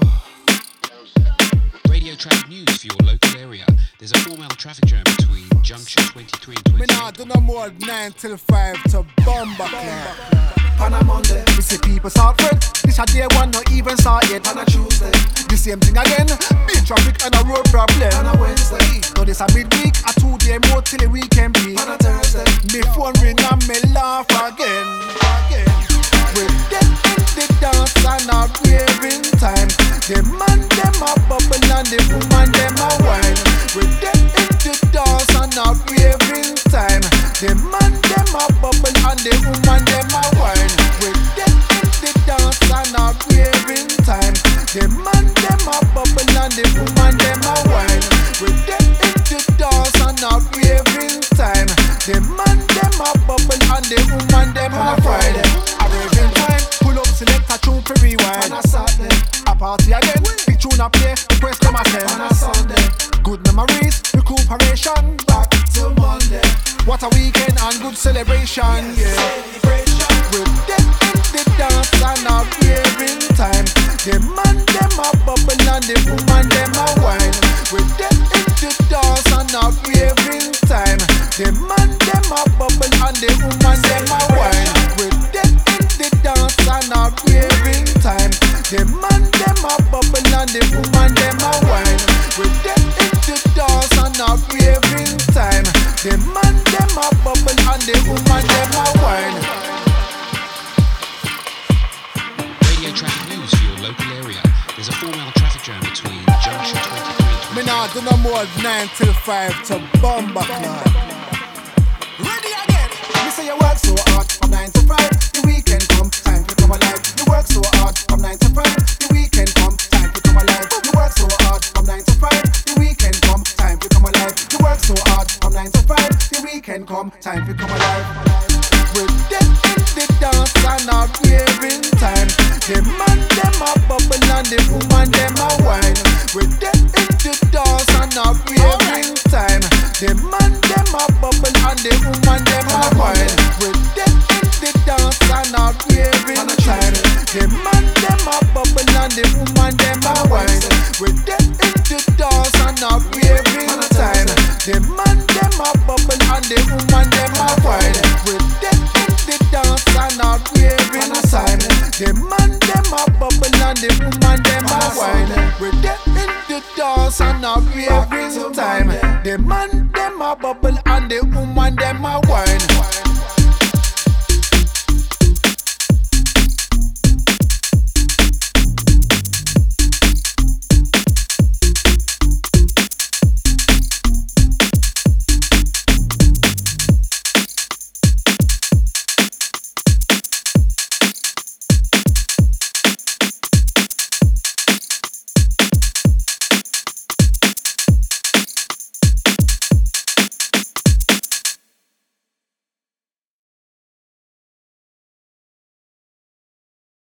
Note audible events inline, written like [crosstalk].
[sighs] Radio traffic news for your local area. There's a four mile traffic jam between junction 23 and Me 28. nah do no more than 9 till 5 to Bomba Club. On a Monday, We see people start fret. This a day one not even start yet. on a Tuesday, The same thing again. Big traffic and a road problem. on a Wednesday, So this a midweek, a two day more till the weekend be. on a Thursday, Me phone ring and me laugh again. The man them a bubble and the woman them party again, big tune a play, request them a on a Sunday, Good memories, recuperation. back till Monday. What a weekend and good celebration, yeah. Celebration, We're dead in the dance and a raving time. The man them a bubble and the woman them a wine. We're dead in the dance and a raving time. The man them a bubble and the woman them a wine. We're dead in the dance and a raving and the woman them a wine. We're dead in the dance and a raving time. The man them a bubble and the woman them a wine. Radio traffic news for your local area. There's a four mile traffic jam between junction 23 and Me 28. nah do no more than 9 till 5 to Bomba Club. Ready again. Me say you work so hard from 9 come, time to come alive. We're dead in the dance and a raving time. The man them a bubble and the woman them a wine. We're dead in the dance and a raving time. The man them a bubble and the woman them a wine. We're dead in the dance and a raving time. The man them a bubble and the woman them a wine. We're dead in the dance and a raving time. The man them a bubble and the woman We're dead in the dance and a. The man them and the woman them in the dance and a time. The man them bubble and the woman them a